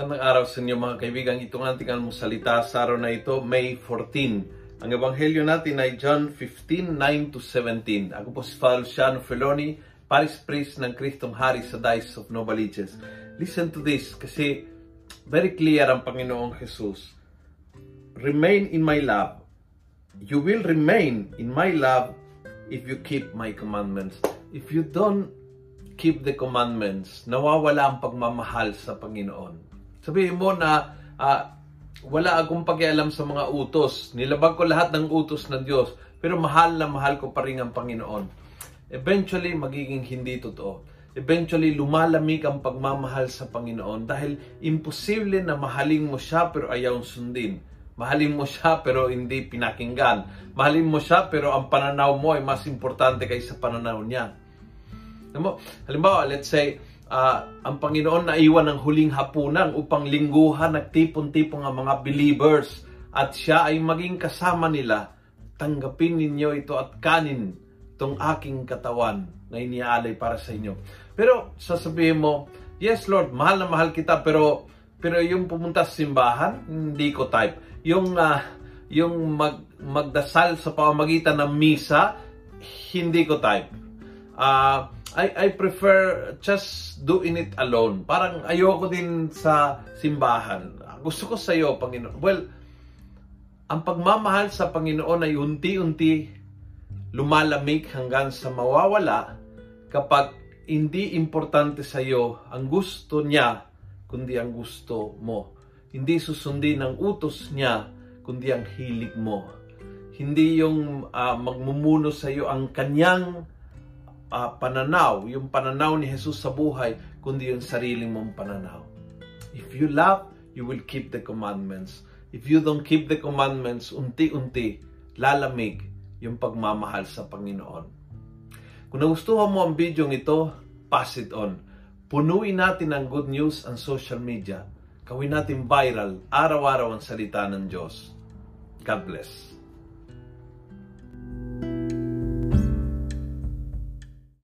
araw sa inyo mga kaibigan. Itong ating almusalita sa araw na ito, May 14. Ang ebanghelyo natin ay John 15, 9 to 17. Ako po si Father Luciano Feloni, Paris Priest ng Kristong Hari sa Dice of Novaliches. Listen to this kasi very clear ang Panginoong Jesus. Remain in my love. You will remain in my love if you keep my commandments. If you don't keep the commandments, nawawala ang pagmamahal sa Panginoon. Sabihin mo na uh, wala akong pakialam sa mga utos. Nilabag ko lahat ng utos ng Diyos. Pero mahal na mahal ko pa rin ang Panginoon. Eventually, magiging hindi totoo. Eventually, lumalamig ang pagmamahal sa Panginoon dahil imposible na mahalin mo siya pero ayaw sundin. Mahalin mo siya pero hindi pinakinggan. Mahalin mo siya pero ang pananaw mo ay mas importante kaysa pananaw niya. Halimbawa, let's say, uh, ang Panginoon na iwan ng huling hapunan upang lingguhan nagtipon-tipon ang mga believers at siya ay maging kasama nila. Tanggapin ninyo ito at kanin itong aking katawan na iniaalay para sa inyo. Pero sasabihin mo, yes Lord, mahal na mahal kita pero pero yung pumunta sa simbahan, hindi ko type. Yung uh, yung mag, magdasal sa pamamagitan ng misa, hindi ko type. Uh, I, I prefer just doing it alone. Parang ayoko din sa simbahan. Gusto ko sa iyo, Panginoon. Well, ang pagmamahal sa Panginoon ay unti-unti lumalamig hanggang sa mawawala kapag hindi importante sa iyo ang gusto niya, kundi ang gusto mo. Hindi susundin ang utos niya, kundi ang hilig mo. Hindi yung uh, magmumuno sa iyo ang kanyang uh, pananaw, yung pananaw ni Jesus sa buhay, kundi yung sarili mong pananaw. If you love, you will keep the commandments. If you don't keep the commandments, unti-unti, lalamig yung pagmamahal sa Panginoon. Kung nagustuhan mo ang video ito, pass it on. Punuin natin ang good news ang social media. Gawin natin viral, araw-araw ang salita ng Diyos. God bless.